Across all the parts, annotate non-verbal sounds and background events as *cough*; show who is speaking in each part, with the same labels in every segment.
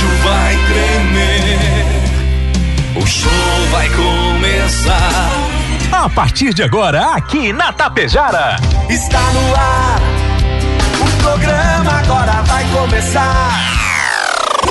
Speaker 1: rádio vai tremer. O show vai começar.
Speaker 2: A partir de agora, aqui na Tapejara.
Speaker 1: Está no ar. O programa agora vai começar.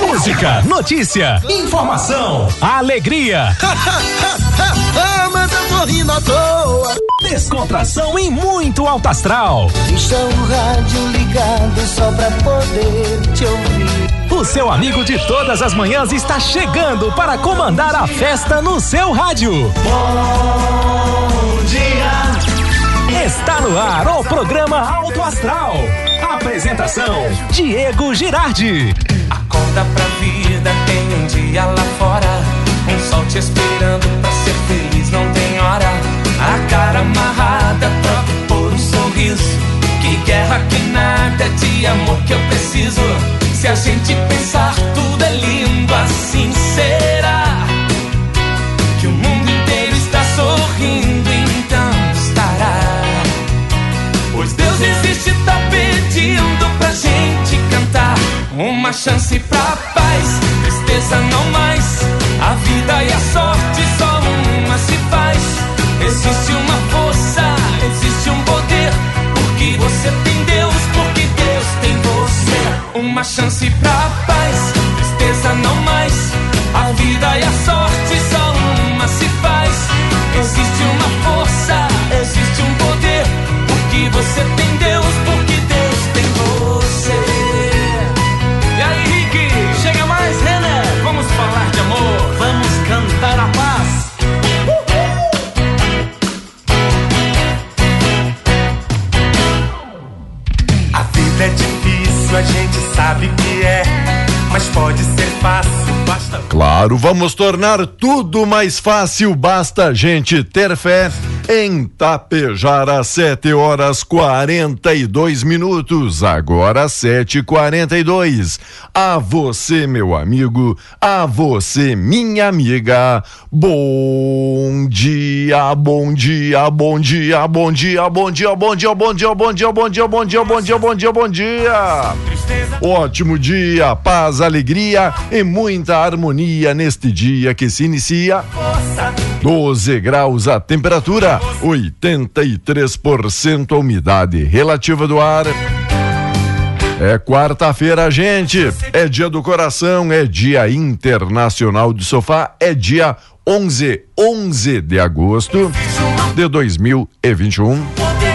Speaker 2: Música, notícia, informação, alegria. *laughs*
Speaker 1: ah, mas eu tô rindo à toa.
Speaker 2: Descontração e muito alto astral.
Speaker 1: Deixa o rádio ligado só pra poder te ouvir.
Speaker 2: O seu amigo de todas as manhãs está chegando para comandar a festa no seu rádio.
Speaker 1: Bom dia.
Speaker 2: Está no ar o programa Alto Astral. Apresentação: Diego Girardi.
Speaker 3: Acorda pra vida, tem um dia lá fora. Um sol te esperando pra ser feliz, não tem hora. A cara amarrada pra pôr um sorriso. Que guerra que nada de amor que eu preciso. Se a gente pensar tudo é lindo, assim será. Que o mundo inteiro está sorrindo, então estará. Pois Deus existe, tá pedindo pra gente cantar. Uma chance pra paz, tristeza não mais. A vida e a sorte só uma se faz. Existe uma força, existe um poder. Porque você tem Deus, porque Deus tem você. Uma chance pra paz, tristeza não mais. A vida e a sorte a
Speaker 4: gente sabe que é, mas pode ser fácil, basta.
Speaker 5: Claro, vamos tornar tudo mais fácil, basta a gente ter fé. Em Tapejara, 7 horas 42 minutos, agora 7h42. A você, meu amigo, a você, minha amiga. Bom dia, bom dia, bom dia, bom dia, bom dia, bom dia, bom dia, bom dia, bom dia, bom dia, bom dia, bom dia, bom dia. Ótimo dia, paz, alegria e muita harmonia neste dia que se inicia. 12 graus a temperatura, 83% a umidade relativa do ar. É quarta-feira, gente. É dia do coração, é dia internacional do sofá, é dia 11, 11 de agosto de 2021.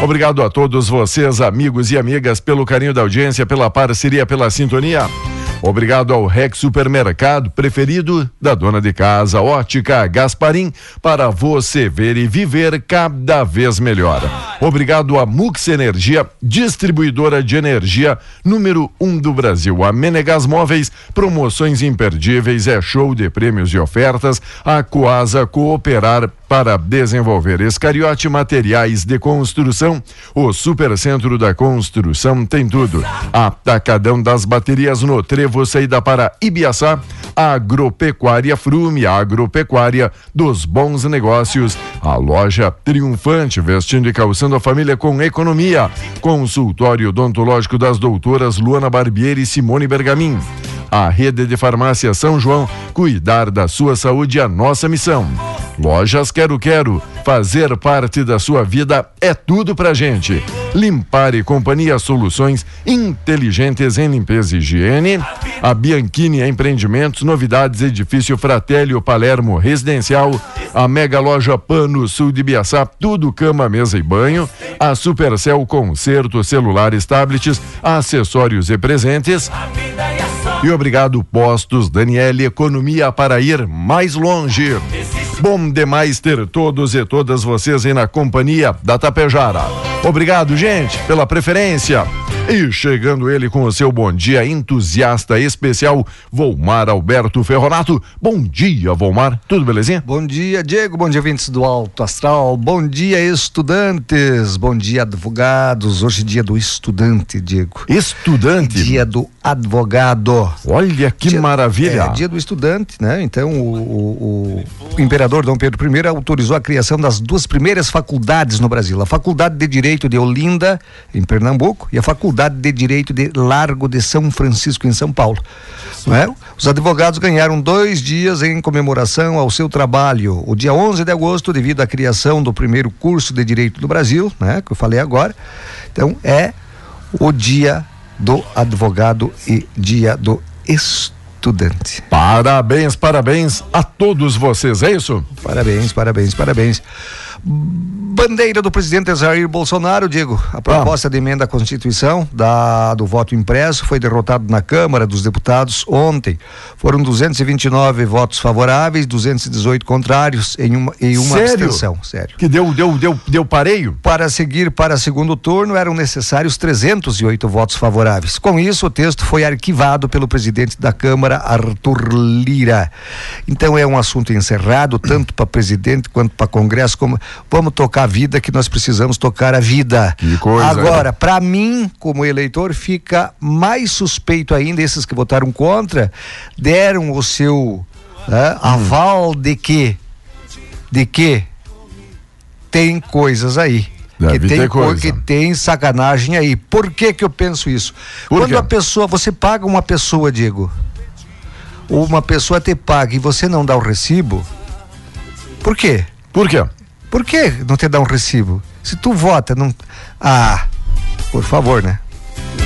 Speaker 5: Obrigado a todos vocês, amigos e amigas, pelo carinho da audiência, pela parceria, pela sintonia. Obrigado ao Rex Supermercado, preferido da dona de casa, Ótica Gasparim, para você ver e viver cada vez melhor. Obrigado a Mux Energia, distribuidora de energia número um do Brasil. A Menegas Móveis, promoções imperdíveis, é show de prêmios e ofertas. A Coasa Cooperar para desenvolver Escariote Materiais de Construção. O Supercentro da Construção tem tudo. Atacadão das Baterias no Trevo, saída para Ibiaçá. Agropecuária Frume, agropecuária dos bons negócios. A loja triunfante, vestindo e calçando a família com economia. Consultório odontológico das doutoras Luana Barbieri e Simone Bergamin. A rede de farmácia São João, cuidar da sua saúde é a nossa missão. Lojas Quero Quero, fazer parte da sua vida é tudo pra gente. Limpar e Companhia Soluções inteligentes em limpeza e higiene. A Bianchini Empreendimentos, novidades edifício Fratélio Palermo Residencial. A Mega Loja Pano Sul de Biaçá, tudo cama, mesa e banho. A Supercell Concerto Celulares, tablets, acessórios e presentes. E obrigado, Postos Daniele Economia para ir mais longe. Bom demais ter todos e todas vocês aí na companhia da Tapejara. Obrigado, gente, pela preferência. E chegando ele com o seu bom dia entusiasta especial, Volmar Alberto Ferronato. Bom dia, Volmar. Tudo belezinha?
Speaker 6: Bom dia, Diego. Bom dia, vintes do Alto Astral. Bom dia, estudantes. Bom dia, advogados. Hoje é dia do estudante, Diego.
Speaker 5: Estudante?
Speaker 6: Dia do advogado.
Speaker 5: Olha que
Speaker 6: Dia-
Speaker 5: maravilha.
Speaker 6: É, dia do estudante, né? Então, o, o- o imperador Dom Pedro I autorizou a criação das duas primeiras faculdades no Brasil: a Faculdade de Direito de Olinda, em Pernambuco, e a Faculdade Faculdade de Direito de Largo de São Francisco, em São Paulo. É? Os advogados ganharam dois dias em comemoração ao seu trabalho. O dia 11 de agosto, devido à criação do primeiro curso de Direito do Brasil, né, que eu falei agora. Então, é o dia do advogado e dia do estudante.
Speaker 5: Parabéns, parabéns a todos vocês, é isso?
Speaker 6: Parabéns, parabéns, parabéns. Bandeira do presidente Jair Bolsonaro, Diego. A proposta de emenda à Constituição da, do voto impresso foi derrotado na Câmara dos Deputados ontem. Foram 229 votos favoráveis, 218 contrários em uma, em uma
Speaker 5: Sério?
Speaker 6: abstenção. Sério.
Speaker 5: Que deu, deu, deu, deu pareio?
Speaker 6: Para seguir para segundo turno eram necessários 308 votos favoráveis. Com isso, o texto foi arquivado pelo presidente da Câmara, Arthur Lira. Então é um assunto encerrado, tanto para presidente quanto para Congresso, como vamos tocar a vida que nós precisamos tocar a vida.
Speaker 5: Que coisa,
Speaker 6: Agora,
Speaker 5: né?
Speaker 6: para mim, como eleitor, fica mais suspeito ainda esses que votaram contra deram o seu né, aval de que de que tem coisas aí.
Speaker 5: Deve
Speaker 6: que tem
Speaker 5: coisa.
Speaker 6: que tem sacanagem aí. Por que que eu penso isso?
Speaker 5: Por
Speaker 6: Quando
Speaker 5: quê?
Speaker 6: a pessoa, você paga uma pessoa, Diego, ou uma pessoa te paga e você não dá o recibo, por quê?
Speaker 5: Por quê?
Speaker 6: Por que não te dá um recibo? Se tu vota, não. Ah, por favor, né?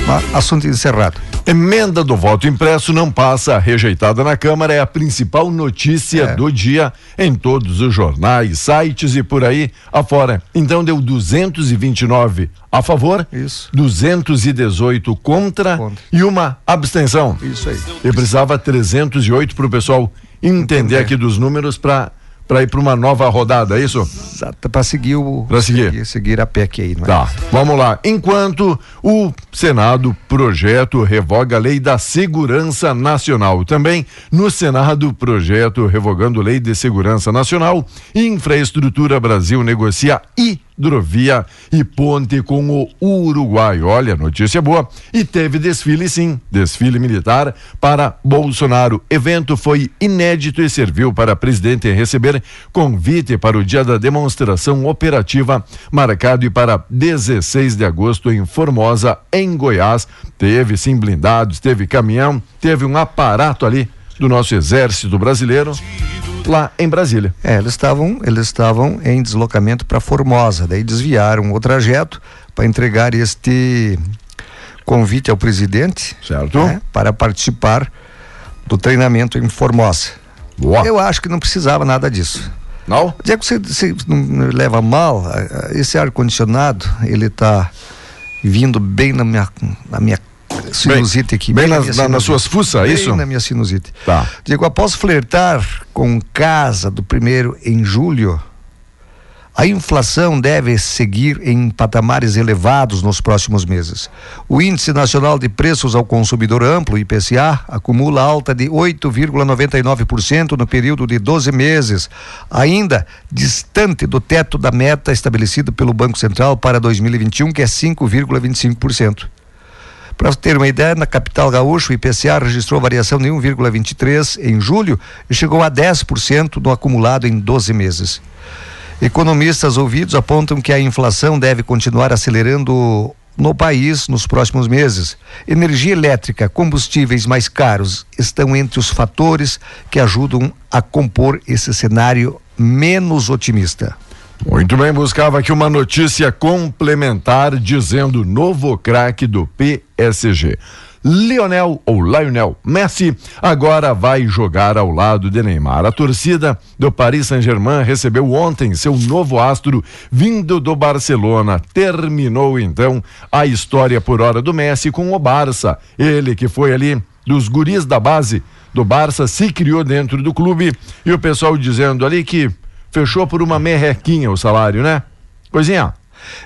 Speaker 6: Ma- Assunto encerrado.
Speaker 5: Emenda do voto impresso não passa rejeitada na Câmara, é a principal notícia
Speaker 6: É.
Speaker 5: do dia em todos os jornais, sites e por aí afora. Então deu 229 a favor,
Speaker 6: Isso.
Speaker 5: 218 contra,
Speaker 6: Contra.
Speaker 5: e uma abstenção.
Speaker 6: Isso aí.
Speaker 5: E precisava 308 para o pessoal entender,
Speaker 6: Entender.
Speaker 5: aqui dos números para para ir para uma nova rodada, é isso?
Speaker 6: Exato, para seguir o.
Speaker 5: Pra seguir.
Speaker 6: seguir. seguir a PEC aí, não é?
Speaker 5: Tá, vamos lá. Enquanto o Senado projeto revoga a lei da segurança nacional. Também no Senado projeto revogando lei de segurança nacional. Infraestrutura Brasil negocia hidrovia e ponte com o Uruguai. Olha, notícia boa. E teve desfile sim, desfile militar para Bolsonaro. Evento foi inédito e serviu para presidente receber convite para o dia da demonstração operativa marcado para 16 de agosto em Formosa, em Goiás. Teve sim blindados, teve caminhão, teve um aparato ali do nosso exército brasileiro lá em Brasília.
Speaker 6: É, eles estavam, eles estavam em deslocamento para Formosa, daí desviaram o trajeto para entregar este convite ao presidente
Speaker 5: Certo?
Speaker 6: né, para participar do treinamento em Formosa.
Speaker 5: Boa.
Speaker 6: Eu acho que não precisava nada disso.
Speaker 5: Não?
Speaker 6: Já que você, você leva mal, esse ar-condicionado, ele está vindo bem na minha, na minha sinusite aqui.
Speaker 5: bem
Speaker 6: na
Speaker 5: nas-
Speaker 6: minha
Speaker 5: na- nas suas fuças, é
Speaker 6: Bem
Speaker 5: isso?
Speaker 6: na minha sinusite.
Speaker 5: Tá.
Speaker 6: Digo, após flertar com casa do primeiro em julho, a inflação deve seguir em patamares elevados nos próximos meses. O Índice Nacional de Preços ao Consumidor Amplo, IPCA, acumula alta de 8,99% no período de 12 meses, ainda distante do teto da meta estabelecido pelo Banco Central para 2021, que é 5,25%. Para ter uma ideia, na capital gaúcha, o IPCA registrou variação de 1,23 em julho e chegou a 10% no acumulado em 12 meses. Economistas ouvidos apontam que a inflação deve continuar acelerando no país nos próximos meses. Energia elétrica, combustíveis mais caros estão entre os fatores que ajudam a compor esse cenário menos otimista.
Speaker 5: Muito bem, buscava aqui uma notícia complementar dizendo novo craque do PSG. Lionel ou Lionel Messi agora vai jogar ao lado de Neymar. A torcida do Paris Saint-Germain recebeu ontem seu novo astro vindo do Barcelona. Terminou então a história por hora do Messi com o Barça. Ele que foi ali dos guris da base do Barça se criou dentro do clube e o pessoal dizendo ali que fechou por uma merrequinha o salário, né? Coisinha,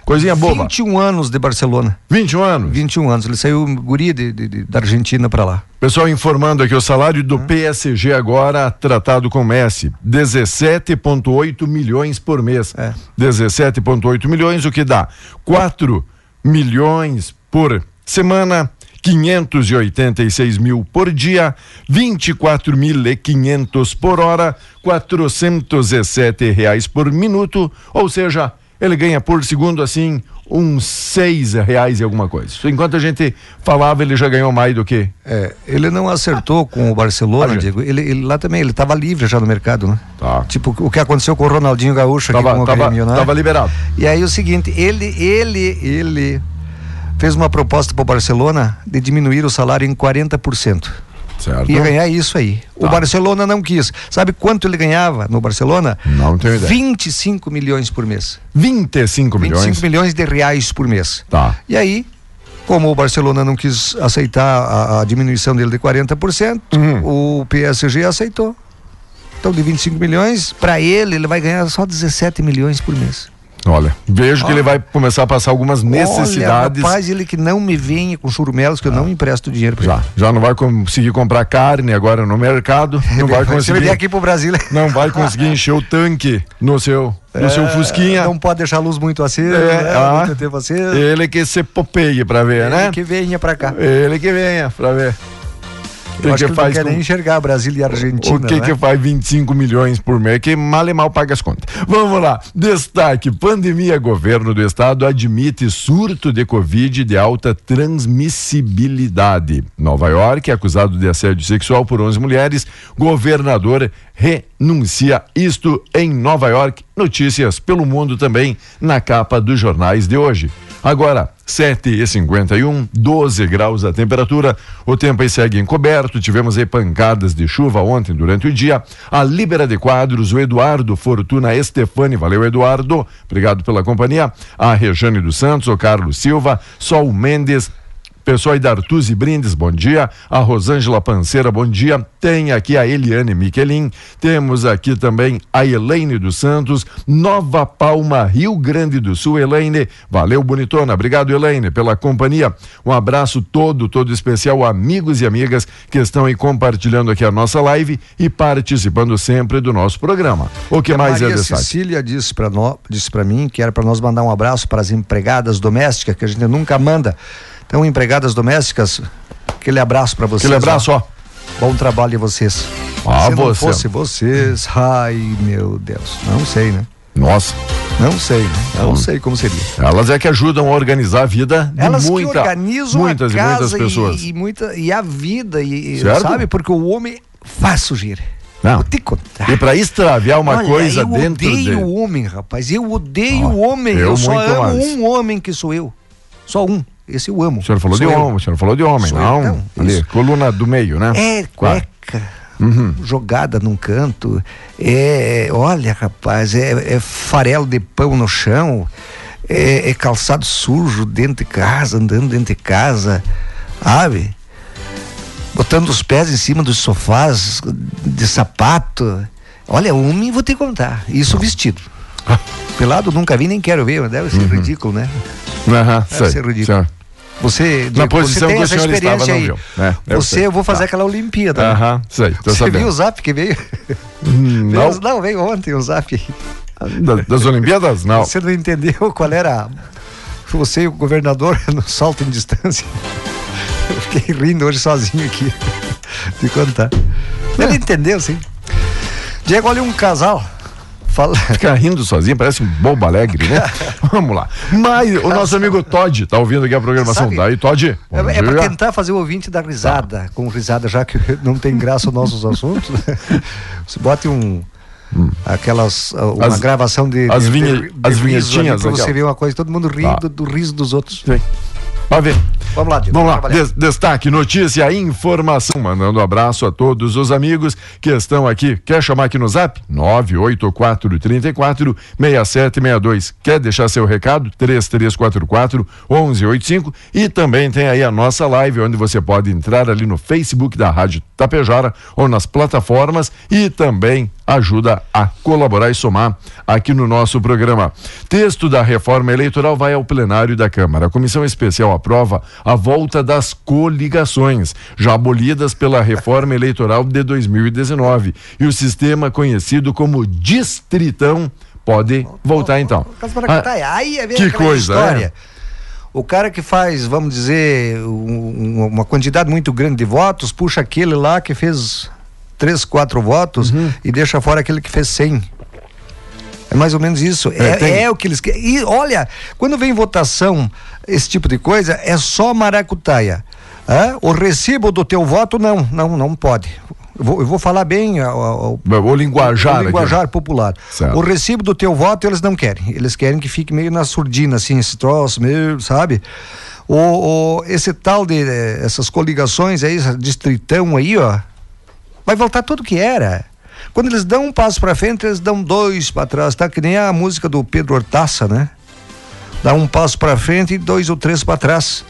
Speaker 5: coisinha boba.
Speaker 6: 21 anos de Barcelona.
Speaker 5: 21 anos.
Speaker 6: 21 anos. Ele saiu guri de, de- de- da Argentina para lá.
Speaker 5: Pessoal informando aqui o salário do PSG agora tratado com Messi, 17,8 milhões por mês.
Speaker 6: É.
Speaker 5: 17,8 milhões, o que dá 4 milhões por semana. 586 mil por dia, 24.500 por hora, 407 reais por minuto, ou seja, ele ganha por segundo assim uns seis reais e alguma coisa. Enquanto a gente falava, ele já ganhou mais do que.
Speaker 6: É, ele não acertou com o Barcelona,
Speaker 5: Ah,
Speaker 6: Diego. Ele, ele lá também, ele estava livre já no mercado, né?
Speaker 5: Tá.
Speaker 6: Tipo, o que aconteceu com o Ronaldinho Gaúcho aqui
Speaker 5: Tava,
Speaker 6: com o
Speaker 5: tava,
Speaker 6: Grêmio, né?
Speaker 5: tava liberado.
Speaker 6: E aí o seguinte, ele, ele, ele fez uma proposta para o Barcelona de diminuir o salário em 40%.
Speaker 5: Certo?
Speaker 6: Ia ganhar isso aí. O
Speaker 5: Tá.
Speaker 6: Barcelona não quis. Sabe quanto ele ganhava no Barcelona?
Speaker 5: Não tenho ideia.
Speaker 6: 25 milhões por mês.
Speaker 5: 25 milhões.
Speaker 6: 25 milhões de reais por mês.
Speaker 5: Tá.
Speaker 6: E aí, como o Barcelona não quis aceitar a, a diminuição dele de 40%,
Speaker 5: Uhum.
Speaker 6: o PSG aceitou. Então, de 25 milhões, para ele, ele vai ganhar só 17 milhões por mês.
Speaker 5: Olha, vejo que ele vai começar a passar algumas necessidades.
Speaker 6: Olha, rapaz, ele que não me venha com churumelos, que eu não empresto dinheiro para
Speaker 5: já,
Speaker 6: ele.
Speaker 5: já não vai conseguir comprar carne agora no mercado. *laughs* Não vai
Speaker 6: Se ele
Speaker 5: conseguir.
Speaker 6: vier aqui pro Brasil,
Speaker 5: Não vai *laughs* conseguir encher o tanque no seu, no seu Fusquinha.
Speaker 6: É, não pode deixar a luz muito acesa,
Speaker 5: É,
Speaker 6: né?
Speaker 5: ah.
Speaker 6: muito tempo acesa.
Speaker 5: Ele que se popeie pra ver, né?
Speaker 6: Ele que venha para cá.
Speaker 5: Ele que venha pra ver.
Speaker 6: Eu acho que ele não quer
Speaker 5: com-
Speaker 6: nem enxergar Brasil e Argentina,
Speaker 5: O que
Speaker 6: né?
Speaker 5: que faz 25 milhões por mês? Que mal e mal paga as contas. Vamos lá. Destaque: pandemia. Governo do estado admite surto de Covid de alta transmissibilidade. Nova York, acusado de assédio sexual por 11 mulheres. Governador renuncia. Isto em Nova York. Notícias pelo mundo também na capa dos jornais de hoje. Agora, 7 e 51 12 graus a temperatura. O tempo aí segue encoberto. Tivemos aí pancadas de chuva ontem durante o dia. A Libera de Quadros, o Eduardo Fortuna Estefani. Valeu, Eduardo. Obrigado pela companhia. A Rejane dos Santos, o Carlos Silva, Sol Mendes. Pessoal aí da Artuzzi Brindes, bom dia. A Rosângela Panceira, bom dia. Tem aqui a Eliane Miquelin. Temos aqui também a Elaine dos Santos. Nova Palma, Rio Grande do Sul. Elaine, valeu, bonitona. Obrigado, Elaine, pela companhia. Um abraço todo, todo especial, amigos e amigas que estão aí compartilhando aqui a nossa live e participando sempre do nosso programa. O que
Speaker 6: a
Speaker 5: mais é
Speaker 6: Maria
Speaker 5: destaque?
Speaker 6: Cecília disse para nós, disse para mim que era para nós mandar um abraço para as empregadas domésticas que a gente nunca manda. Então, empregadas domésticas, aquele abraço para vocês.
Speaker 5: Aquele abraço, ó.
Speaker 6: Bom trabalho a vocês.
Speaker 5: Ah,
Speaker 6: Se
Speaker 5: você.
Speaker 6: fosse vocês, ai meu Deus, não sei, né?
Speaker 5: Nossa,
Speaker 6: Não sei, né? Não sei como seria.
Speaker 5: elas é que ajudam a organizar a vida de
Speaker 6: Elas
Speaker 5: muita,
Speaker 6: que organizam
Speaker 5: muitas
Speaker 6: a
Speaker 5: e
Speaker 6: casa
Speaker 5: muitas pessoas.
Speaker 6: E, e muita, e a vida, e, e-
Speaker 5: Certo?
Speaker 6: sabe? Porque o homem faz sujeira.
Speaker 5: Não.
Speaker 6: Vou te contar.
Speaker 5: E para extraviar uma
Speaker 6: Olha,
Speaker 5: coisa
Speaker 6: eu
Speaker 5: dentro
Speaker 6: odeio
Speaker 5: de...
Speaker 6: o homem, rapaz. Eu odeio
Speaker 5: Ó,
Speaker 6: o homem.
Speaker 5: eu
Speaker 6: Eu, só amo
Speaker 5: mais.
Speaker 6: um homem que sou eu. Só um. Esse eu amo.
Speaker 5: O senhor falou
Speaker 6: Sou
Speaker 5: de
Speaker 6: eu.
Speaker 5: homem, o senhor falou de homem,
Speaker 6: Sou eu,
Speaker 5: não?
Speaker 6: não,
Speaker 5: Ali,
Speaker 6: isso.
Speaker 5: coluna do meio, né?
Speaker 6: É cueca. Jogada num canto. É, olha, rapaz, é, é farelo de pão no chão. É, é calçado sujo dentro de casa, andando dentro de casa. Sabe? Botando os pés em cima dos sofás de sapato. Olha, homem, vou te contar. Isso vestido. *laughs* Pelado nunca vi, nem quero ver, deve ser ridículo, né?
Speaker 5: Aham,
Speaker 6: Deve
Speaker 5: sei.
Speaker 6: ser ridículo.
Speaker 5: Senhor.
Speaker 6: Você,
Speaker 5: Na posição
Speaker 6: você tem
Speaker 5: que
Speaker 6: essa
Speaker 5: senhor estava,
Speaker 6: experiência
Speaker 5: não
Speaker 6: aí.
Speaker 5: viu. É, eu
Speaker 6: você,
Speaker 5: sei.
Speaker 6: eu vou fazer
Speaker 5: Tá.
Speaker 6: aquela Olimpíada. né?
Speaker 5: Aham, sei, tô
Speaker 6: Você
Speaker 5: sabendo.
Speaker 6: viu o zap que veio?
Speaker 5: Hum,
Speaker 6: Veio-
Speaker 5: Não,
Speaker 6: Não, veio ontem o zap.
Speaker 5: Da- das Olimpíadas? Não.
Speaker 6: Você não entendeu qual era você e o governador *laughs* no salto em distância. Eu fiquei rindo hoje sozinho aqui. *laughs* De contar. Ele entendeu, sim. Diego, olha um casal. Fala. *laughs*
Speaker 5: Fica rindo sozinho, parece um bobo alegre, né? *laughs* Vamos lá. Mas o nosso amigo Todd tá ouvindo aqui a programação.
Speaker 6: Sabe,
Speaker 5: Daí, Todd.
Speaker 6: É, é para tentar fazer o ouvinte dar risada, com risada, já que *laughs* não tem graça os nossos assuntos. Você bote um. Aquelas. uh, Uma
Speaker 5: Hum. As-
Speaker 6: gravação de.
Speaker 5: as
Speaker 6: de-
Speaker 5: vinhe-
Speaker 6: de- de
Speaker 5: as vinhetinhas,
Speaker 6: você ver uma coisa, todo mundo rindo
Speaker 5: Tá.
Speaker 6: do riso dos outros.
Speaker 5: Sim. Vai ver.
Speaker 6: Vamos lá, Diego.
Speaker 5: Vamos lá. Des- destaque, notícia, informação. Mandando um abraço a todos os amigos que estão aqui. Quer chamar aqui no zap? 984 34 6762. Quer deixar seu recado? 3344 1185. E também tem aí a nossa live, onde você pode entrar ali no Facebook da Rádio Tapejara ou nas plataformas e também ajuda a colaborar e somar aqui no nosso programa. Texto da reforma eleitoral vai ao plenário da Câmara. A comissão especial aprova a volta das coligações, já abolidas pela reforma eleitoral de 2019. E o sistema conhecido como distritão pode voltar então. Ah,
Speaker 6: é
Speaker 5: que coisa,
Speaker 6: história.
Speaker 5: é?
Speaker 6: O cara que faz, vamos dizer, um- um- uma quantidade muito grande de votos, puxa aquele lá que fez três, quatro votos
Speaker 5: Uhum.
Speaker 6: e deixa fora aquele que fez 100. É mais ou menos isso. É, é, é o que eles querem. E olha, quando vem votação, esse tipo de coisa, é só maracutaia. O recibo do teu voto, não, não, não pode. Eu vou, eu vou falar bem o,
Speaker 5: o linguajar,
Speaker 6: o linguajar popular. Certo. O recibo do teu voto eles não querem. Eles querem que fique meio na surdina, assim, esse troço, meio, sabe? O, o, esse tal de eh, essas coligações aí, distritão aí, ó, vai voltar tudo que era. Quando eles dão um passo para frente, eles dão dois para trás, tá? Que nem a música do Pedro Hortaça, né? Dá um passo para frente e dois ou três para trás.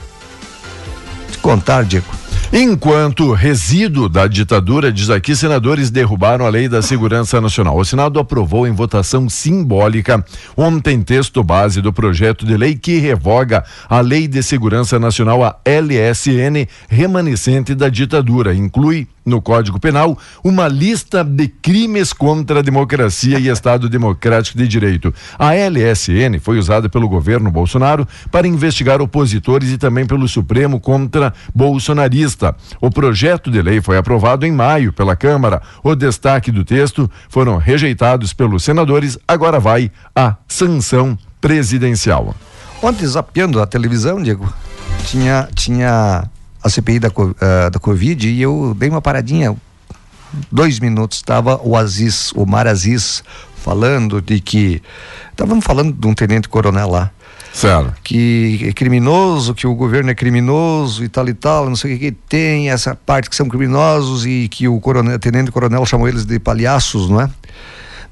Speaker 6: Te contar, Diego.
Speaker 5: Enquanto resíduo da ditadura, diz aqui, senadores derrubaram a Lei da Segurança Nacional. O Senado aprovou em votação simbólica ontem texto base do projeto de lei que revoga a Lei de Segurança Nacional, a LSN, remanescente da ditadura. Inclui no Código Penal uma lista de crimes contra a democracia e Estado Democrático de Direito. A LSN foi usada pelo governo Bolsonaro para investigar opositores e também pelo Supremo contra bolsonarista. O projeto de lei foi aprovado em maio pela Câmara. O destaque do texto foram rejeitados pelos senadores, agora vai a sanção presidencial.
Speaker 6: Ontem, zapeando a televisão, Diego, tinha, tinha a CPI da, uh, da Covid e eu dei uma paradinha, dois minutos, estava o Aziz, o Mar Aziz, falando de que. Estávamos falando de um tenente coronel lá.
Speaker 5: Certo.
Speaker 6: Que é criminoso, que o governo é criminoso e tal e tal, não sei o que, que tem essa parte que são criminosos e que o coronel, tenente coronel chamou eles de palhaços, não é?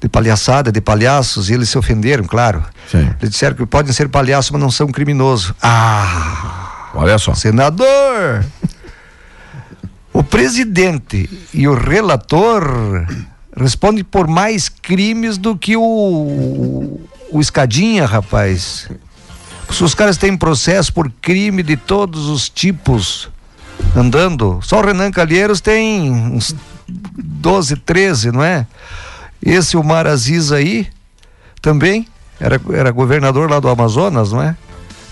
Speaker 6: de palhaçada, de palhaços, e eles se ofenderam, claro.
Speaker 5: Sim.
Speaker 6: Eles disseram que podem ser palhaços, mas não são criminosos. Ah!
Speaker 5: Olha só.
Speaker 6: Senador! o presidente e o relator respondem por mais crimes do que o, o Escadinha, rapaz. Os caras têm processo por crime de todos os tipos andando. Só o Renan Calheiros tem uns 12, 13, não é? Esse o Mar Aziz aí também era, era governador lá do Amazonas, não é?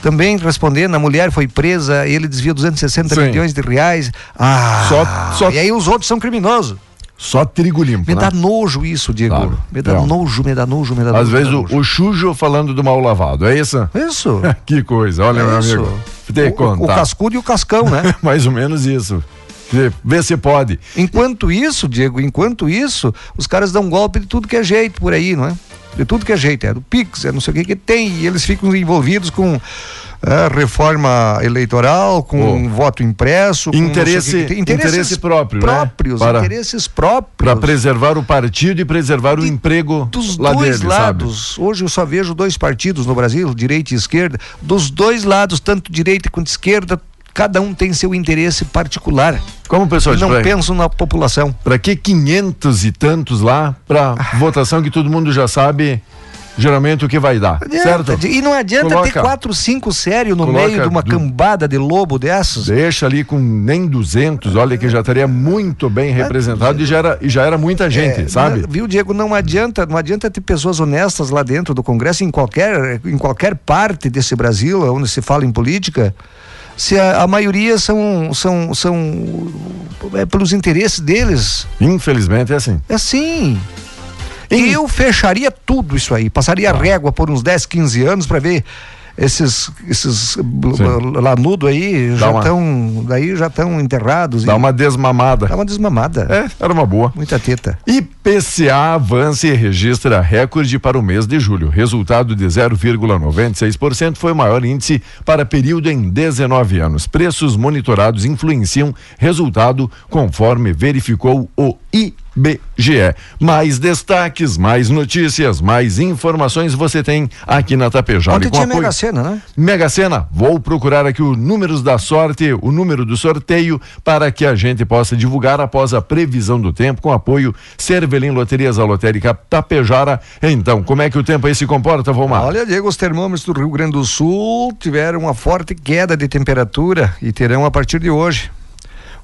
Speaker 6: também respondendo, a mulher foi presa, ele desvia 260 Sim. milhões de reais. Ah, só, só... e aí os outros são criminosos.
Speaker 5: Só trigo limpo.
Speaker 6: Me
Speaker 5: né?
Speaker 6: dá nojo isso, Diego. Claro. Me dá nojo, me dá nojo, me dá
Speaker 5: Às
Speaker 6: nojo.
Speaker 5: vezes o, o chujo falando do mal lavado, é isso?
Speaker 6: Isso. *laughs*
Speaker 5: que coisa, olha, é meu isso. amigo.
Speaker 6: O, o cascudo e o cascão, né? *laughs*
Speaker 5: Mais ou menos isso. Vê se pode.
Speaker 6: Enquanto isso, Diego, enquanto isso, os caras dão golpe de tudo que é jeito por aí, não é? De tudo que é jeito, é do Pix, é não sei o que que tem, e eles ficam envolvidos com é, reforma eleitoral, com oh. voto impresso,
Speaker 5: interesse, que, interesse próprio,
Speaker 6: próprios,
Speaker 5: né?
Speaker 6: Para, interesses próprios,
Speaker 5: para preservar o partido e preservar e o emprego
Speaker 6: dos
Speaker 5: lá
Speaker 6: dois
Speaker 5: dele,
Speaker 6: lados.
Speaker 5: Sabe?
Speaker 6: Hoje eu só vejo dois partidos no Brasil, direita e esquerda, dos dois lados, tanto direita quanto esquerda, cada um tem seu interesse particular.
Speaker 5: Como pessoal
Speaker 6: não pra... pensam na população.
Speaker 5: Para que quinhentos e tantos lá para ah. votação que todo mundo já sabe geralmente o que vai dar, adianta, certo?
Speaker 6: E não adianta Coloca. ter quatro, cinco sérios no meio de uma do... cambada de lobo dessas.
Speaker 5: Deixa ali com nem 200, olha que já estaria muito bem representado é, e, já era, e já era muita gente, é, sabe?
Speaker 6: Viu, Diego, não adianta, não adianta ter pessoas honestas lá dentro do Congresso em qualquer, em qualquer parte desse Brasil, onde se fala em política, se a, a maioria são, são, são é pelos interesses deles.
Speaker 5: Infelizmente é assim.
Speaker 6: É assim. E eu fecharia tudo isso aí, passaria a régua por uns 10, 15 anos para ver esses esses lanudo aí já estão daí já estão enterrados
Speaker 5: dá e... uma desmamada.
Speaker 6: Dá uma desmamada.
Speaker 5: É era uma boa.
Speaker 6: Muita teta.
Speaker 5: IPCA avança e registra recorde para o mês de julho. Resultado de 0,96% foi o maior índice para período em 19 anos. Preços monitorados influenciam resultado conforme verificou o IPCA BGE. Mais destaques, mais notícias, mais informações você tem aqui na Tapejara.
Speaker 6: Ontem tinha apoio... Mega Sena, né?
Speaker 5: Mega Sena, vou procurar aqui o números da sorte, o número do sorteio, para que a gente possa divulgar após a previsão do tempo, com apoio Cervelim Loterias, a Lotérica Tapejara. Então, como é que o tempo aí se comporta, Vomar?
Speaker 6: Olha, Diego, os termômetros do Rio Grande do Sul tiveram uma forte queda de temperatura e terão a partir de hoje.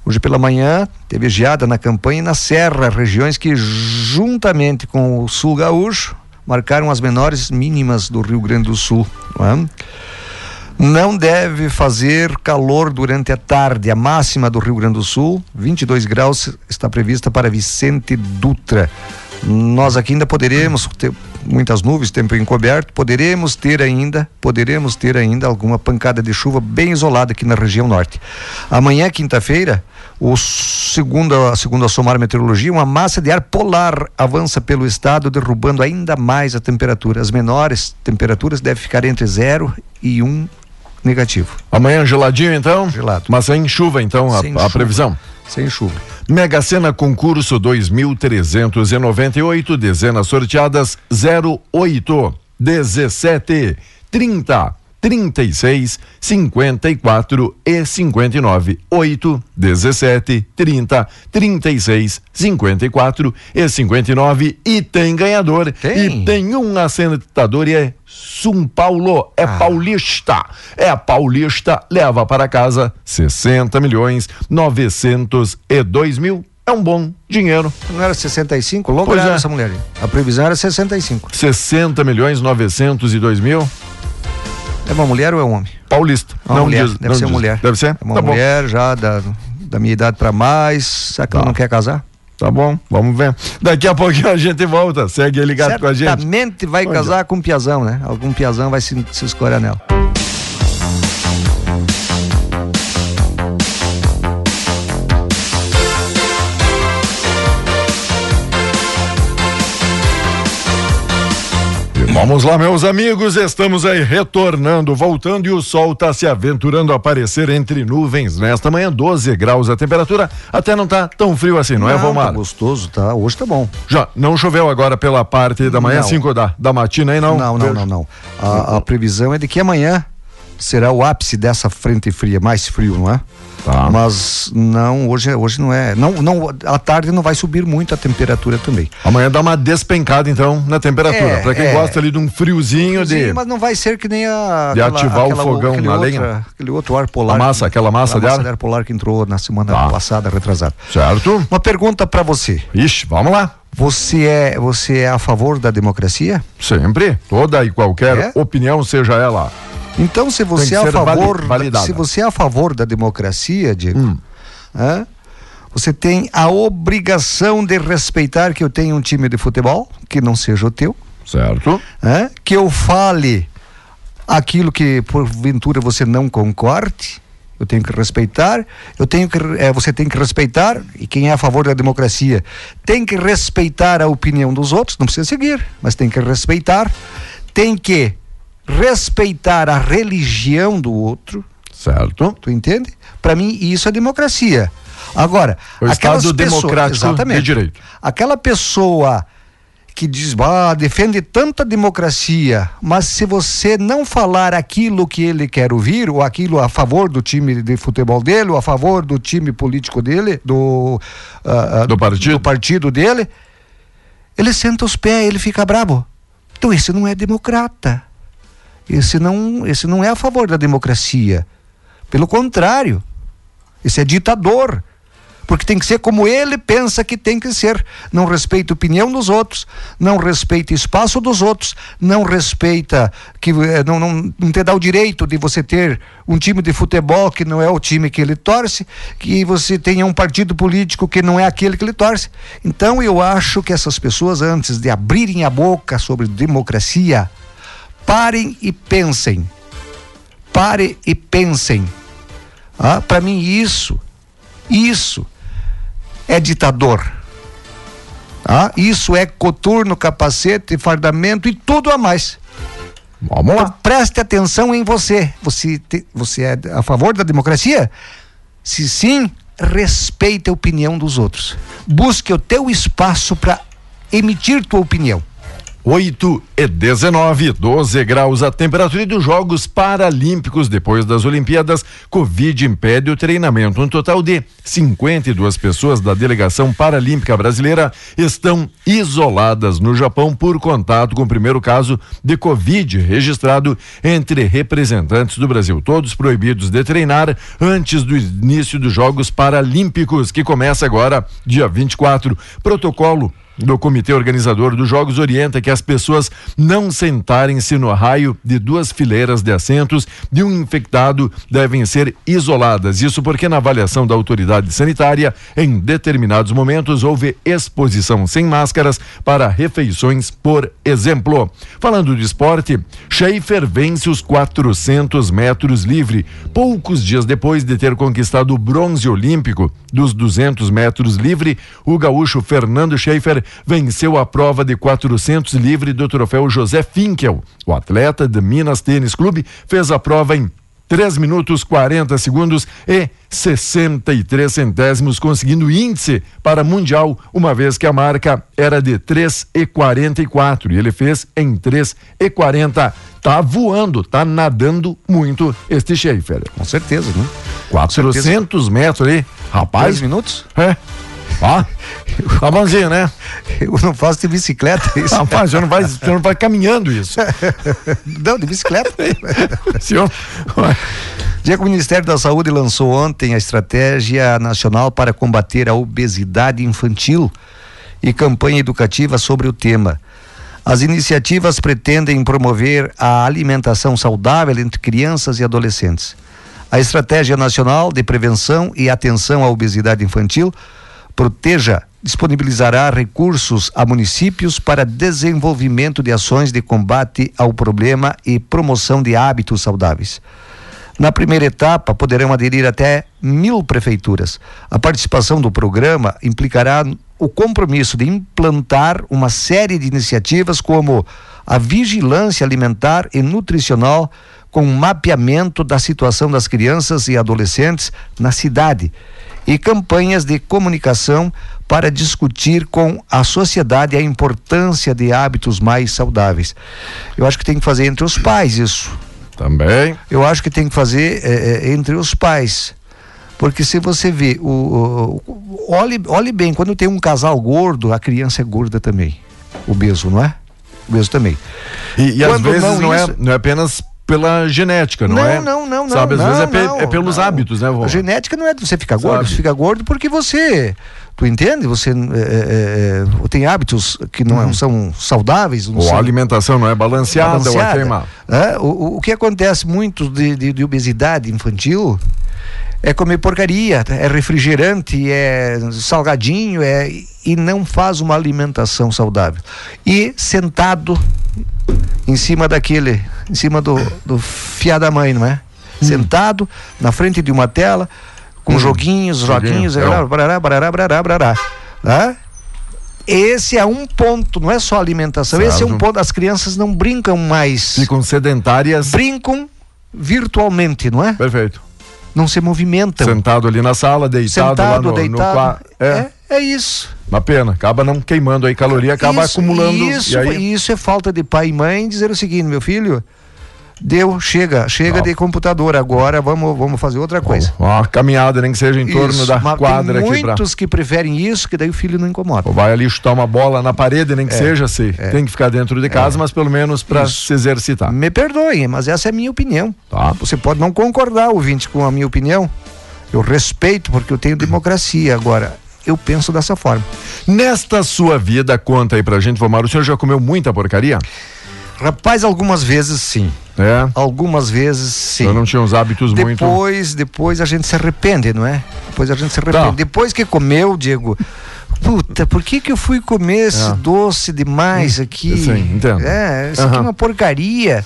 Speaker 6: Hoje pela manhã teve geada na campanha e na serra, regiões que juntamente com o sul gaúcho marcaram as menores mínimas do Rio Grande do Sul. Não, é? não deve fazer calor durante a tarde. A máxima do Rio Grande do Sul, 22 graus, está prevista para Vicente Dutra. Nós aqui ainda poderemos ter muitas nuvens, tempo encoberto, poderemos ter ainda, poderemos ter ainda alguma pancada de chuva bem isolada aqui na região norte. Amanhã, quinta-feira, o segundo, segundo a Somar Meteorologia, uma massa de ar polar avança pelo estado, derrubando ainda mais a temperatura. As menores temperaturas devem ficar entre 0 e 1 um negativo.
Speaker 5: Amanhã geladinho então?
Speaker 6: Gelado.
Speaker 5: Mas sem chuva então, a,
Speaker 6: Sem
Speaker 5: a
Speaker 6: chuva.
Speaker 5: previsão.
Speaker 6: Sem chuva.
Speaker 5: Mega Sena concurso 2398, dezenas sorteadas 08, 17, 30, 36, 54 e 59. 8, 17, 30, 36, 54 e 59. E tem ganhador.
Speaker 6: Tem.
Speaker 5: E tem um assentador e é São Paulo. É
Speaker 6: Ah.
Speaker 5: paulista. É paulista. Leva para casa 60 milhões 902 mil. É um bom dinheiro.
Speaker 6: Não era 65? Logo
Speaker 5: Pois
Speaker 6: era
Speaker 5: é.
Speaker 6: essa mulher. aí. A previsão era 65.
Speaker 5: 60 milhões 902 mil.
Speaker 6: É uma mulher ou é um homem?
Speaker 5: Paulista.
Speaker 6: Uma
Speaker 5: não
Speaker 6: mulher.
Speaker 5: diz-
Speaker 6: Deve
Speaker 5: não
Speaker 6: ser
Speaker 5: diz.
Speaker 6: mulher.
Speaker 5: Deve ser?
Speaker 6: É uma
Speaker 5: tá bom.
Speaker 6: mulher já da, da minha idade para mais. Será que ela
Speaker 5: Tá.
Speaker 6: não quer casar?
Speaker 5: Tá bom, vamos ver. Daqui a pouquinho a gente volta. Segue ligado com a gente.
Speaker 6: Certamente vai
Speaker 5: é.
Speaker 6: casar com um piazão, né? Algum piazão vai se, se escorar nela.
Speaker 5: Vamos lá, meus amigos, estamos aí retornando, voltando e o sol está se aventurando a aparecer entre nuvens. Nesta manhã, 12 graus a temperatura, até não tá tão frio assim, não, é, Valmar?
Speaker 6: Tá gostoso, tá? Hoje tá bom.
Speaker 5: Já, não choveu agora pela parte da manhã,
Speaker 6: Não.
Speaker 5: 5 da, da matina aí, não?
Speaker 6: Não, não, não, não. A, a previsão é de que amanhã será o ápice dessa frente fria, mais frio, não é?
Speaker 5: Tá.
Speaker 6: Mas não, hoje, hoje não é. Não, não, à tarde não vai subir muito a temperatura também.
Speaker 5: Amanhã dá uma despencada, então, na temperatura.
Speaker 6: É,
Speaker 5: Pra quem
Speaker 6: é.
Speaker 5: gosta ali de um friozinho de.
Speaker 6: Sim, mas não vai ser que nem a.
Speaker 5: De ativar o fogão na
Speaker 6: outra-
Speaker 5: lenha?
Speaker 6: Aquele outro ar polar.
Speaker 5: A massa, aquela massa de ar?
Speaker 6: polar que entrou na semana
Speaker 5: Tá.
Speaker 6: passada, retrasada.
Speaker 5: Certo?
Speaker 6: Uma pergunta para você.
Speaker 5: Ixi, vamos lá.
Speaker 6: Você é, você é a favor da democracia?
Speaker 5: Sempre, toda e qualquer
Speaker 6: É?
Speaker 5: opinião, seja ela.
Speaker 6: Então, se você é a favor,
Speaker 5: validada.
Speaker 6: se você é a favor da democracia, Diego,
Speaker 5: Hum.
Speaker 6: hã? você tem a obrigação de respeitar que eu tenho um time de futebol que não seja o teu,
Speaker 5: Certo?
Speaker 6: hã? que eu fale aquilo que porventura você não concorde. Eu tenho que respeitar, eu tenho que, eh, você tem que respeitar, e quem é a favor da democracia tem que respeitar a opinião dos outros, não precisa seguir, mas tem que respeitar, tem que respeitar a religião do outro,
Speaker 5: Certo?
Speaker 6: tu entende? Para mim, isso é democracia. Agora,
Speaker 5: O
Speaker 6: aquelas
Speaker 5: Estado
Speaker 6: pessoas-
Speaker 5: democrático
Speaker 6: exatamente,
Speaker 5: de direito.
Speaker 6: Aquela pessoa que diz, ah, defende tanta democracia, mas se você não falar aquilo que ele quer ouvir, ou aquilo a favor do time de futebol dele, ou a favor do time político dele, do, ah,
Speaker 5: Do partido.
Speaker 6: do partido dele, ele senta os pés, ele fica bravo. Então esse não é democrata. Esse não, esse não é a favor da democracia. Pelo contrário, esse é ditador. Porque tem que ser como ele pensa que tem que ser. Não respeita a opinião dos outros, não respeita o espaço dos outros, não respeita que eh, não, não, não te dá o direito de você ter um time de futebol que não é o time que ele torce, que você tenha um partido político que não é aquele que ele torce. Então eu acho que essas pessoas, antes de abrirem a boca sobre democracia, parem e pensem. Pare e pensem. Ah, Para mim, isso, isso é ditador. Ah, isso é coturno, capacete, fardamento e tudo a mais.
Speaker 5: Vamos
Speaker 6: Então,
Speaker 5: lá.
Speaker 6: preste atenção em você. Você, te- você é a favor da democracia? Se sim, respeite a opinião dos outros. Busque o teu espaço para emitir tua opinião.
Speaker 5: 8 e 19, 12 graus a temperatura e dos Jogos Paralímpicos depois das Olimpíadas, Covid impede o treinamento. Um total de 52 pessoas da delegação paralímpica brasileira estão isoladas no Japão por contato com o primeiro caso de Covid registrado entre representantes do Brasil. Todos proibidos de treinar antes do início dos Jogos Paralímpicos, que começa agora, dia 24. Protocolo do comitê organizador dos Jogos orienta que as pessoas não sentarem-se no raio de duas fileiras de assentos de um infectado devem ser isoladas. Isso porque na avaliação da autoridade sanitária, em determinados momentos houve exposição sem máscaras para refeições, por exemplo. Falando de esporte, Schaefer vence os 400 metros livre, poucos dias depois de ter conquistado o bronze olímpico dos 200 metros livre, o gaúcho Fernando Schaefer venceu a prova de 400 livre do troféu José Finkel. O atleta de Minas Tênis Clube fez a prova em 3 minutos 40 segundos e 63 centésimos, conseguindo índice para Mundial, uma vez que a marca era de 3 e 44 e ele fez em 3 e 40. Tá voando, tá nadando muito este Schaefer.
Speaker 6: Com certeza, né?
Speaker 5: 400 certeza. metros ali, rapaz.
Speaker 6: 10 minutos?
Speaker 5: É. Ó, *laughs* tá bonzinho, né?
Speaker 6: Eu não faço de bicicleta isso.
Speaker 5: Rapaz, você não vai, você não vai caminhando isso. *laughs*
Speaker 6: não, de bicicleta. *laughs*
Speaker 5: Senhor.
Speaker 6: Dia que o Ministério da Saúde lançou ontem a Estratégia Nacional para Combater a Obesidade Infantil e campanha educativa sobre o tema. As iniciativas pretendem promover a alimentação saudável entre crianças e adolescentes. A Estratégia Nacional de Prevenção e Atenção à Obesidade Infantil Proteja disponibilizará recursos a municípios para desenvolvimento de ações de combate ao problema e promoção de hábitos saudáveis. Na primeira etapa, poderão aderir até mil prefeituras. A participação do programa implicará o compromisso de implantar uma série de iniciativas como a vigilância alimentar e nutricional com mapeamento da situação das crianças e adolescentes na cidade e campanhas de comunicação para discutir com a sociedade a importância de hábitos mais saudáveis. Eu acho que tem que fazer entre os pais isso.
Speaker 5: Também.
Speaker 6: Eu acho que tem que fazer é, é, entre os pais. Porque se você vê, o, o, olhe, olhe bem, quando tem um casal gordo, a criança é gorda também. O beso, não é? O beso também.
Speaker 5: E, e às vezes não, não, é, isso... é, não é apenas pela genética, não,
Speaker 6: não
Speaker 5: é?
Speaker 6: Não, não, não.
Speaker 5: Sabe, às
Speaker 6: não,
Speaker 5: vezes é,
Speaker 6: não,
Speaker 5: pe, é pelos
Speaker 6: não.
Speaker 5: hábitos, né, vô?
Speaker 6: A genética não é você ficar gordo, Sabe? você fica gordo porque você. Tu entende? Você é, é, é tem hábitos que não uhum. são saudáveis. Não
Speaker 5: ou a alimentação não é balanceada, balanceada. ou é queimada.
Speaker 6: É, o, o que acontece muito de, de, de obesidade infantil é comer porcaria, é refrigerante, é salgadinho, é e não faz uma alimentação saudável. E sentado em cima daquele, em cima do, do fiar da mãe, não é? Hum. Sentado na frente de uma tela, com hum. joguinhos, joguinhos, barará, barará, barará, barará. Tá? Esse é um ponto, não é só alimentação, certo. esse é um ponto. As crianças não brincam mais.
Speaker 5: Ficam sedentárias.
Speaker 6: Brincam virtualmente, não é?
Speaker 5: Perfeito.
Speaker 6: Não se movimentam.
Speaker 5: Sentado ali na sala, deitado
Speaker 6: Sentado,
Speaker 5: lá no,
Speaker 6: deitado.
Speaker 5: No...
Speaker 6: É. é. É isso.
Speaker 5: Uma pena, acaba não queimando aí caloria, acaba
Speaker 6: isso,
Speaker 5: acumulando.
Speaker 6: Isso,
Speaker 5: aí...
Speaker 6: isso é falta de pai e mãe dizer o seguinte, meu filho, deu, chega, chega não. de computador agora, vamos, vamos fazer outra coisa.
Speaker 5: Uma caminhada, nem que seja em torno da quadra
Speaker 6: tem
Speaker 5: aqui.
Speaker 6: muitos pra... que preferem isso, que daí o filho não incomoda.
Speaker 5: Ou vai ali chutar uma bola na parede, nem que é, seja, se é. tem que ficar dentro de casa, é. mas pelo menos para se exercitar.
Speaker 6: Me perdoem, mas essa é a minha opinião.
Speaker 5: Tá.
Speaker 6: Você pode não concordar, ouvinte, com a minha opinião. Eu respeito porque eu tenho democracia agora eu penso dessa forma.
Speaker 5: Nesta sua vida, conta aí pra gente, Vomar, o senhor já comeu muita porcaria?
Speaker 6: Rapaz, algumas vezes sim.
Speaker 5: É?
Speaker 6: Algumas vezes sim.
Speaker 5: Eu não tinha uns hábitos
Speaker 6: depois,
Speaker 5: muito.
Speaker 6: Depois, depois a gente se arrepende, não é? Depois a gente se arrepende. Tá. Depois que comeu, Diego, puta, por que que eu fui comer esse é. doce demais aqui?
Speaker 5: Sim, entendo.
Speaker 6: É, isso uhum. aqui é uma porcaria.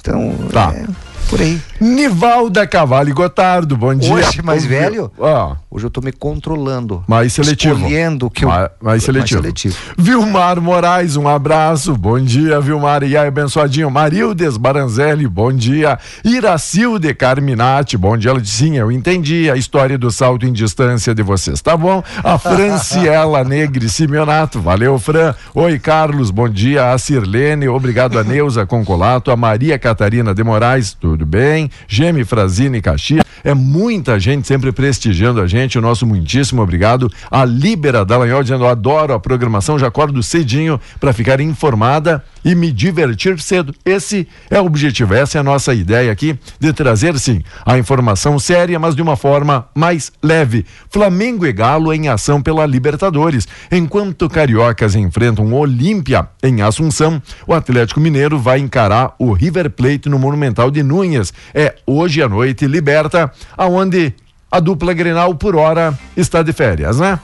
Speaker 6: Então,
Speaker 5: tá.
Speaker 6: É por aí.
Speaker 5: Nivalda Cavalli Gotardo, bom dia.
Speaker 6: Hoje mais Ouviu? velho?
Speaker 5: Ó.
Speaker 6: Hoje eu tô me controlando.
Speaker 5: Mais seletivo.
Speaker 6: Escolhendo que eu...
Speaker 5: Mais, mais, seletivo.
Speaker 6: mais seletivo.
Speaker 5: Vilmar Moraes, um abraço. Bom dia, Vilmar. E aí, abençoadinho. Marildes Baranzelli, bom dia. Iracilde Carminati, bom dia. Ela disse, sim, eu entendi a história do salto em distância de vocês, tá bom? A *laughs* Franciela Negri Simeonato, valeu, Fran. Oi, Carlos, bom dia. A Sirlene, obrigado a Neuza Concolato, a Maria Catarina de Moraes, tudo bem? Geme, Frazini, Caxias. É muita gente sempre prestigiando a gente. O nosso muitíssimo obrigado. A Libera Dallagnol dizendo: adoro a programação, já acordo cedinho para ficar informada e me divertir cedo. Esse é o objetivo, essa é a nossa ideia aqui de trazer sim a informação séria, mas de uma forma mais leve. Flamengo e Galo em ação pela Libertadores. Enquanto cariocas enfrentam Olímpia em Assunção, o Atlético Mineiro vai encarar o River Plate no Monumental de Núñez. É hoje à noite, liberta, aonde a dupla Grenal por hora está de férias, né?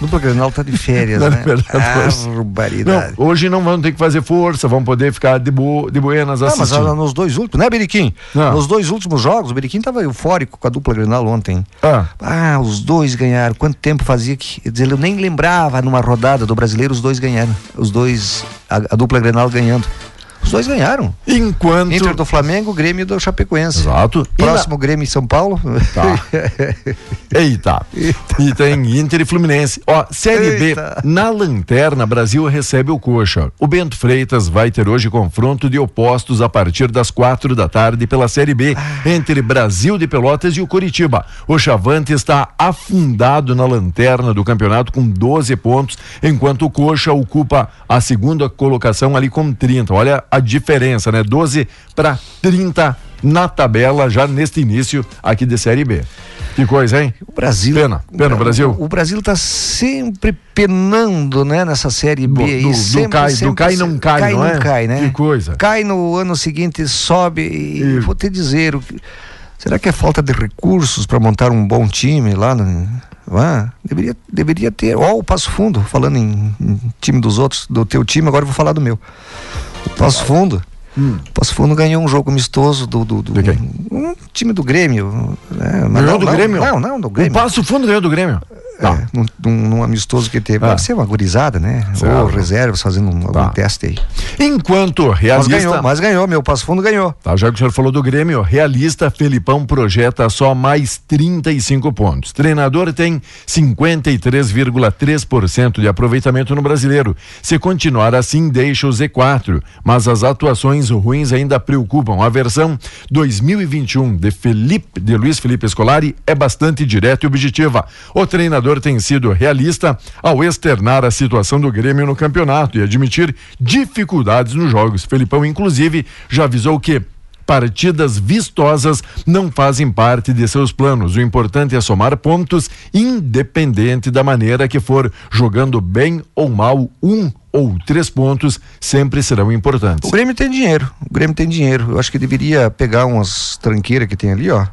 Speaker 6: Dupla Grenal tá de férias, *laughs*
Speaker 5: Na
Speaker 6: né? Barbaridade.
Speaker 5: Não, hoje não vamos ter que fazer força, vamos poder ficar de, bo, de buenas
Speaker 6: Ah, mas
Speaker 5: assistindo.
Speaker 6: ah, nos dois últimos, né, Beriquim?
Speaker 5: Não.
Speaker 6: Nos dois últimos jogos, o Beriquim tava eufórico com a dupla Grenal ontem.
Speaker 5: Ah,
Speaker 6: Ah, os dois ganharam. Quanto tempo fazia que. eu nem lembrava numa rodada do brasileiro, os dois ganharam. Os dois, a, a dupla Grenal ganhando. Os dois ganharam.
Speaker 5: enquanto.
Speaker 6: Inter do Flamengo, Grêmio do Chapecoense.
Speaker 5: Exato. E na-
Speaker 6: Próximo Grêmio em São Paulo.
Speaker 5: Tá. *laughs* Eita. E tem Inter e Fluminense. Ó, Série
Speaker 6: Eita.
Speaker 5: B, na lanterna, Brasil recebe o Coxa. O Bento Freitas vai ter hoje confronto de opostos a partir das quatro da tarde pela Série B, entre Brasil de Pelotas e o Curitiba. O Chavante está afundado na lanterna do campeonato com 12 pontos, enquanto o Coxa ocupa a segunda colocação ali com 30. Olha a diferença, né? 12 para 30 na tabela já neste início aqui de Série B. Que coisa, hein?
Speaker 6: O Brasil.
Speaker 5: Pena, pena,
Speaker 6: o
Speaker 5: Brasil.
Speaker 6: O Brasil tá sempre penando, né, nessa série B.
Speaker 5: Do- do- do
Speaker 6: sempre,
Speaker 5: cai- do
Speaker 6: sempre,
Speaker 5: cai e não cai,
Speaker 6: cai
Speaker 5: não
Speaker 6: não
Speaker 5: é?
Speaker 6: cai, né?
Speaker 5: Que coisa.
Speaker 6: Cai no ano seguinte, sobe e,
Speaker 5: E-
Speaker 6: vou te dizer, será que é falta de recursos para montar um bom time lá no, ah, deveria, deveria ter, ó, o Passo Fundo, falando em, em time dos outros, do teu time, agora eu vou falar do meu. O Passo Fundo. O Passo Fundo ganhou um jogo amistoso do, do, do-
Speaker 5: Hum. De quem?
Speaker 6: um time do Grêmio. né? Mas
Speaker 5: Ganhou
Speaker 6: não,
Speaker 5: do
Speaker 6: não,
Speaker 5: Grêmio?
Speaker 6: Não, não, do
Speaker 5: O
Speaker 6: Grêmio.
Speaker 5: Passo Fundo ganhou do Grêmio. Tá.
Speaker 6: É, num, num- amistoso que teve.
Speaker 5: Ah.
Speaker 6: Deve ser uma gurizada, né?
Speaker 5: Certo.
Speaker 6: Ou reservas fazendo um, algum
Speaker 5: Tá.
Speaker 6: teste aí.
Speaker 5: Enquanto
Speaker 6: Mas
Speaker 5: realista.
Speaker 6: ganhou, mas ganhou, meu Passo Fundo ganhou.
Speaker 5: Tá, já que o senhor falou do Grêmio, realista Felipão projeta só mais 35 pontos. Treinador tem 53,3% de aproveitamento no brasileiro. Se continuar assim, deixa o Z4. Mas as atuações ruins ainda preocupam. A versão 2021 de Felipe, de Luiz Felipe Scolari é bastante direta e objetiva. O treinador tem sido realista ao externar a situação do Grêmio no campeonato e admitir dificuldades nos jogos. Felipão, inclusive, já avisou que Partidas vistosas não fazem parte de seus planos. O importante é somar pontos, independente da maneira que for. Jogando bem ou mal, um ou três pontos sempre serão importantes.
Speaker 6: O Grêmio tem dinheiro. O Grêmio tem dinheiro. Eu acho que deveria pegar umas tranqueiras que tem ali, ó.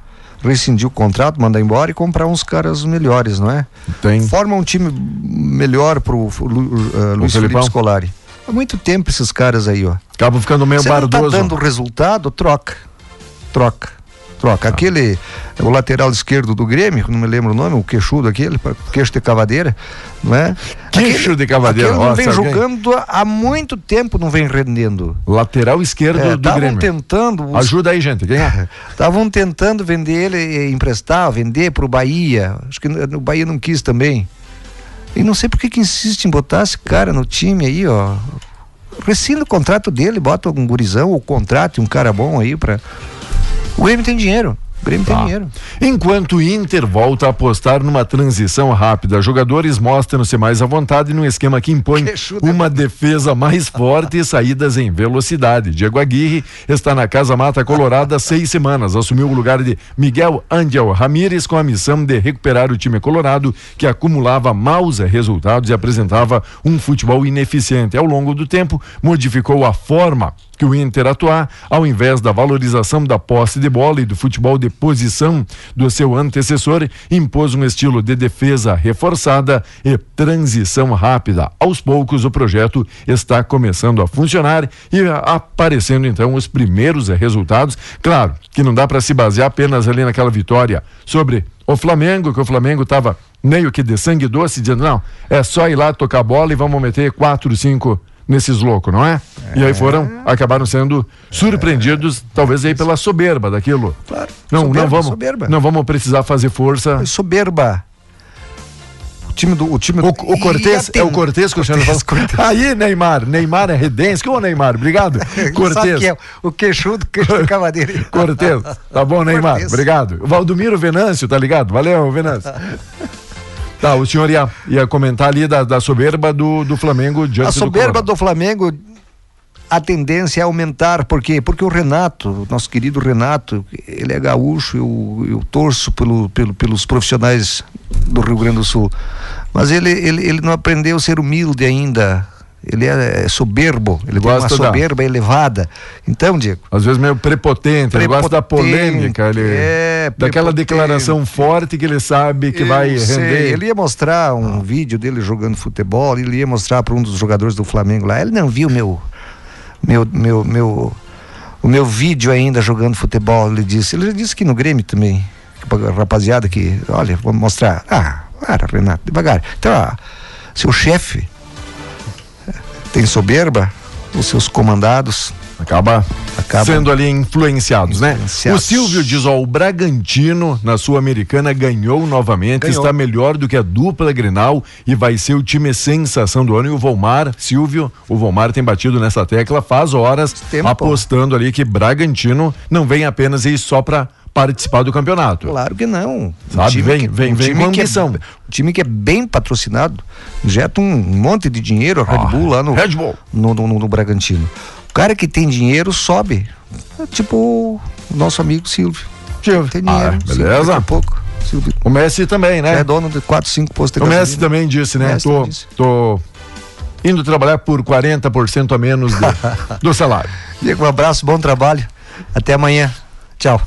Speaker 6: Rescindir o contrato, mandar embora e comprar uns caras melhores, não é?
Speaker 5: Tem.
Speaker 6: Forma um time melhor pro uh, Luiz
Speaker 5: Felipão?
Speaker 6: Felipe Scolari. Há muito tempo esses caras aí, ó.
Speaker 5: Acaba ficando meio
Speaker 6: Você não tá
Speaker 5: bardoso.
Speaker 6: dando resultado, troca. Troca. Troca. Aquele, o lateral esquerdo do Grêmio, não me lembro o nome, o queixudo aquele, queixo de cavadeira, não é?
Speaker 5: Queixo de cavadeira,
Speaker 6: Aquele
Speaker 5: ó,
Speaker 6: não vem
Speaker 5: alguém-
Speaker 6: jogando há- muito tempo, não vem rendendo.
Speaker 5: Lateral esquerdo do
Speaker 6: Estavam
Speaker 5: Grêmio.
Speaker 6: tentando, os-
Speaker 5: Ajuda aí, gente. Quem é? *laughs*
Speaker 6: estavam tentando vender ele, eh, emprestar, vender pro Bahia. Acho que no o Bahia não quis também. E não sei por que que insiste em botar esse cara no time aí, ó. Rescinda o contrato dele, bota um gurizão ou contrate um cara bom aí pra. O Grêmio tem dinheiro. O Grêmio tem
Speaker 5: Tá.
Speaker 6: dinheiro.
Speaker 5: Enquanto o Inter volta a apostar numa transição rápida, jogadores mostram-se mais à vontade num esquema que impõe uma defesa mais forte e saídas em velocidade. Diego Aguirre está na Casa Mata Colorada há seis semanas. Assumiu o lugar de Miguel Angel Ramírez com a missão de recuperar o time colorado que acumulava maus resultados e apresentava um futebol ineficiente. Ao longo do tempo, modificou a forma que o Inter atuar, ao invés da valorização da posse de bola e do futebol de posição do seu antecessor, impôs um estilo de defesa reforçada e transição rápida. Aos poucos, o projeto está começando a funcionar e aparecendo então os primeiros resultados. Claro que não dá para se basear apenas ali naquela vitória sobre o Flamengo, que o Flamengo estava meio que de sangue doce, dizendo: não, é só ir lá tocar bola e vamos meter quatro, cinco nesses loucos, não é? E aí foram, acabaram sendo surpreendidos, talvez aí pela soberba daquilo.
Speaker 6: Claro.
Speaker 5: Não,
Speaker 6: Soberba,
Speaker 5: não vamos,
Speaker 6: soberba.
Speaker 5: não vamos precisar fazer força.
Speaker 6: Soberba. O time do. O, time
Speaker 5: O, o Cortez, é o Cortez que o senhor falou. Aí, Neymar. Neymar é redense. Ô, Neymar, obrigado. *laughs* Cortez.
Speaker 6: que é o queixudo, queixo do cavadeiro.
Speaker 5: Cortez. Tá bom, Neymar.
Speaker 6: Cortez.
Speaker 5: Obrigado. Valdomiro Venâncio, tá ligado? Valeu, Venâncio. *laughs* Tá, o senhor ia, ia comentar ali da, da soberba do, do Flamengo diante
Speaker 6: A soberba
Speaker 5: do
Speaker 6: do Flamengo, a tendência é aumentar, por quê? Porque o Renato, nosso querido Renato, ele é gaúcho, eu, eu torço pelo, pelo, pelos profissionais do Rio Grande do Sul. Mas ele, ele, ele não aprendeu a ser humilde ainda. Ele é, é soberbo, ele tem uma
Speaker 5: Gosta da-
Speaker 6: soberba elevada. Então, Diego,
Speaker 5: Às vezes meio prepotente, ele gosta da
Speaker 6: Prepotente,
Speaker 5: polêmica, ele,
Speaker 6: é,
Speaker 5: daquela
Speaker 6: prepotente.
Speaker 5: declaração forte que ele sabe que vai
Speaker 6: Eu sei,
Speaker 5: render.
Speaker 6: Ele ia mostrar um vídeo dele jogando futebol, ele ia mostrar para um dos jogadores do Flamengo lá. Ele não viu meu meu meu meu o meu vídeo ainda jogando futebol, ele disse. Ele disse que no Grêmio também. Rapaziada que, olha, vou mostrar. Ah, para, Renato, devagar. Então, ó, seu chefe tem soberba, os seus comandados
Speaker 5: Acaba,
Speaker 6: Acabam
Speaker 5: sendo ali influenciados, né?
Speaker 6: influenciados.
Speaker 5: O Silvio diz, ó, o Bragantino na Sul-Americana ganhou novamente,
Speaker 6: Ganhou.
Speaker 5: está melhor do que a dupla Grenal e vai ser o time sensação do ano. E o Volmar, Silvio, o Volmar tem batido nessa tecla faz horas,
Speaker 6: Tempo.
Speaker 5: apostando ali que Bragantino não vem apenas ir só para participar do campeonato.
Speaker 6: Claro que não.
Speaker 5: Sabe, vem-
Speaker 6: que,
Speaker 5: vem-
Speaker 6: um
Speaker 5: vem
Speaker 6: time que é- um time que é bem patrocinado, injeta um monte de dinheiro, a Red
Speaker 5: Ah,
Speaker 6: Bull lá no,
Speaker 5: Red Bull.
Speaker 6: No, no, no Bragantino. O cara que tem dinheiro sobe. É tipo o nosso amigo Silvio.
Speaker 5: Silvio.
Speaker 6: Tem
Speaker 5: Ah,
Speaker 6: dinheiro. Silvio,
Speaker 5: beleza.
Speaker 6: Daqui a pouco. Silvio
Speaker 5: O Messi também, né?
Speaker 6: é dono de 4, 5 postos de
Speaker 5: O Messi também disse, né? Tô,
Speaker 6: disse.
Speaker 5: tô indo trabalhar por 40% a menos de- *laughs* do salário.
Speaker 6: Diego, um abraço, bom trabalho. Até amanhã. Tchau.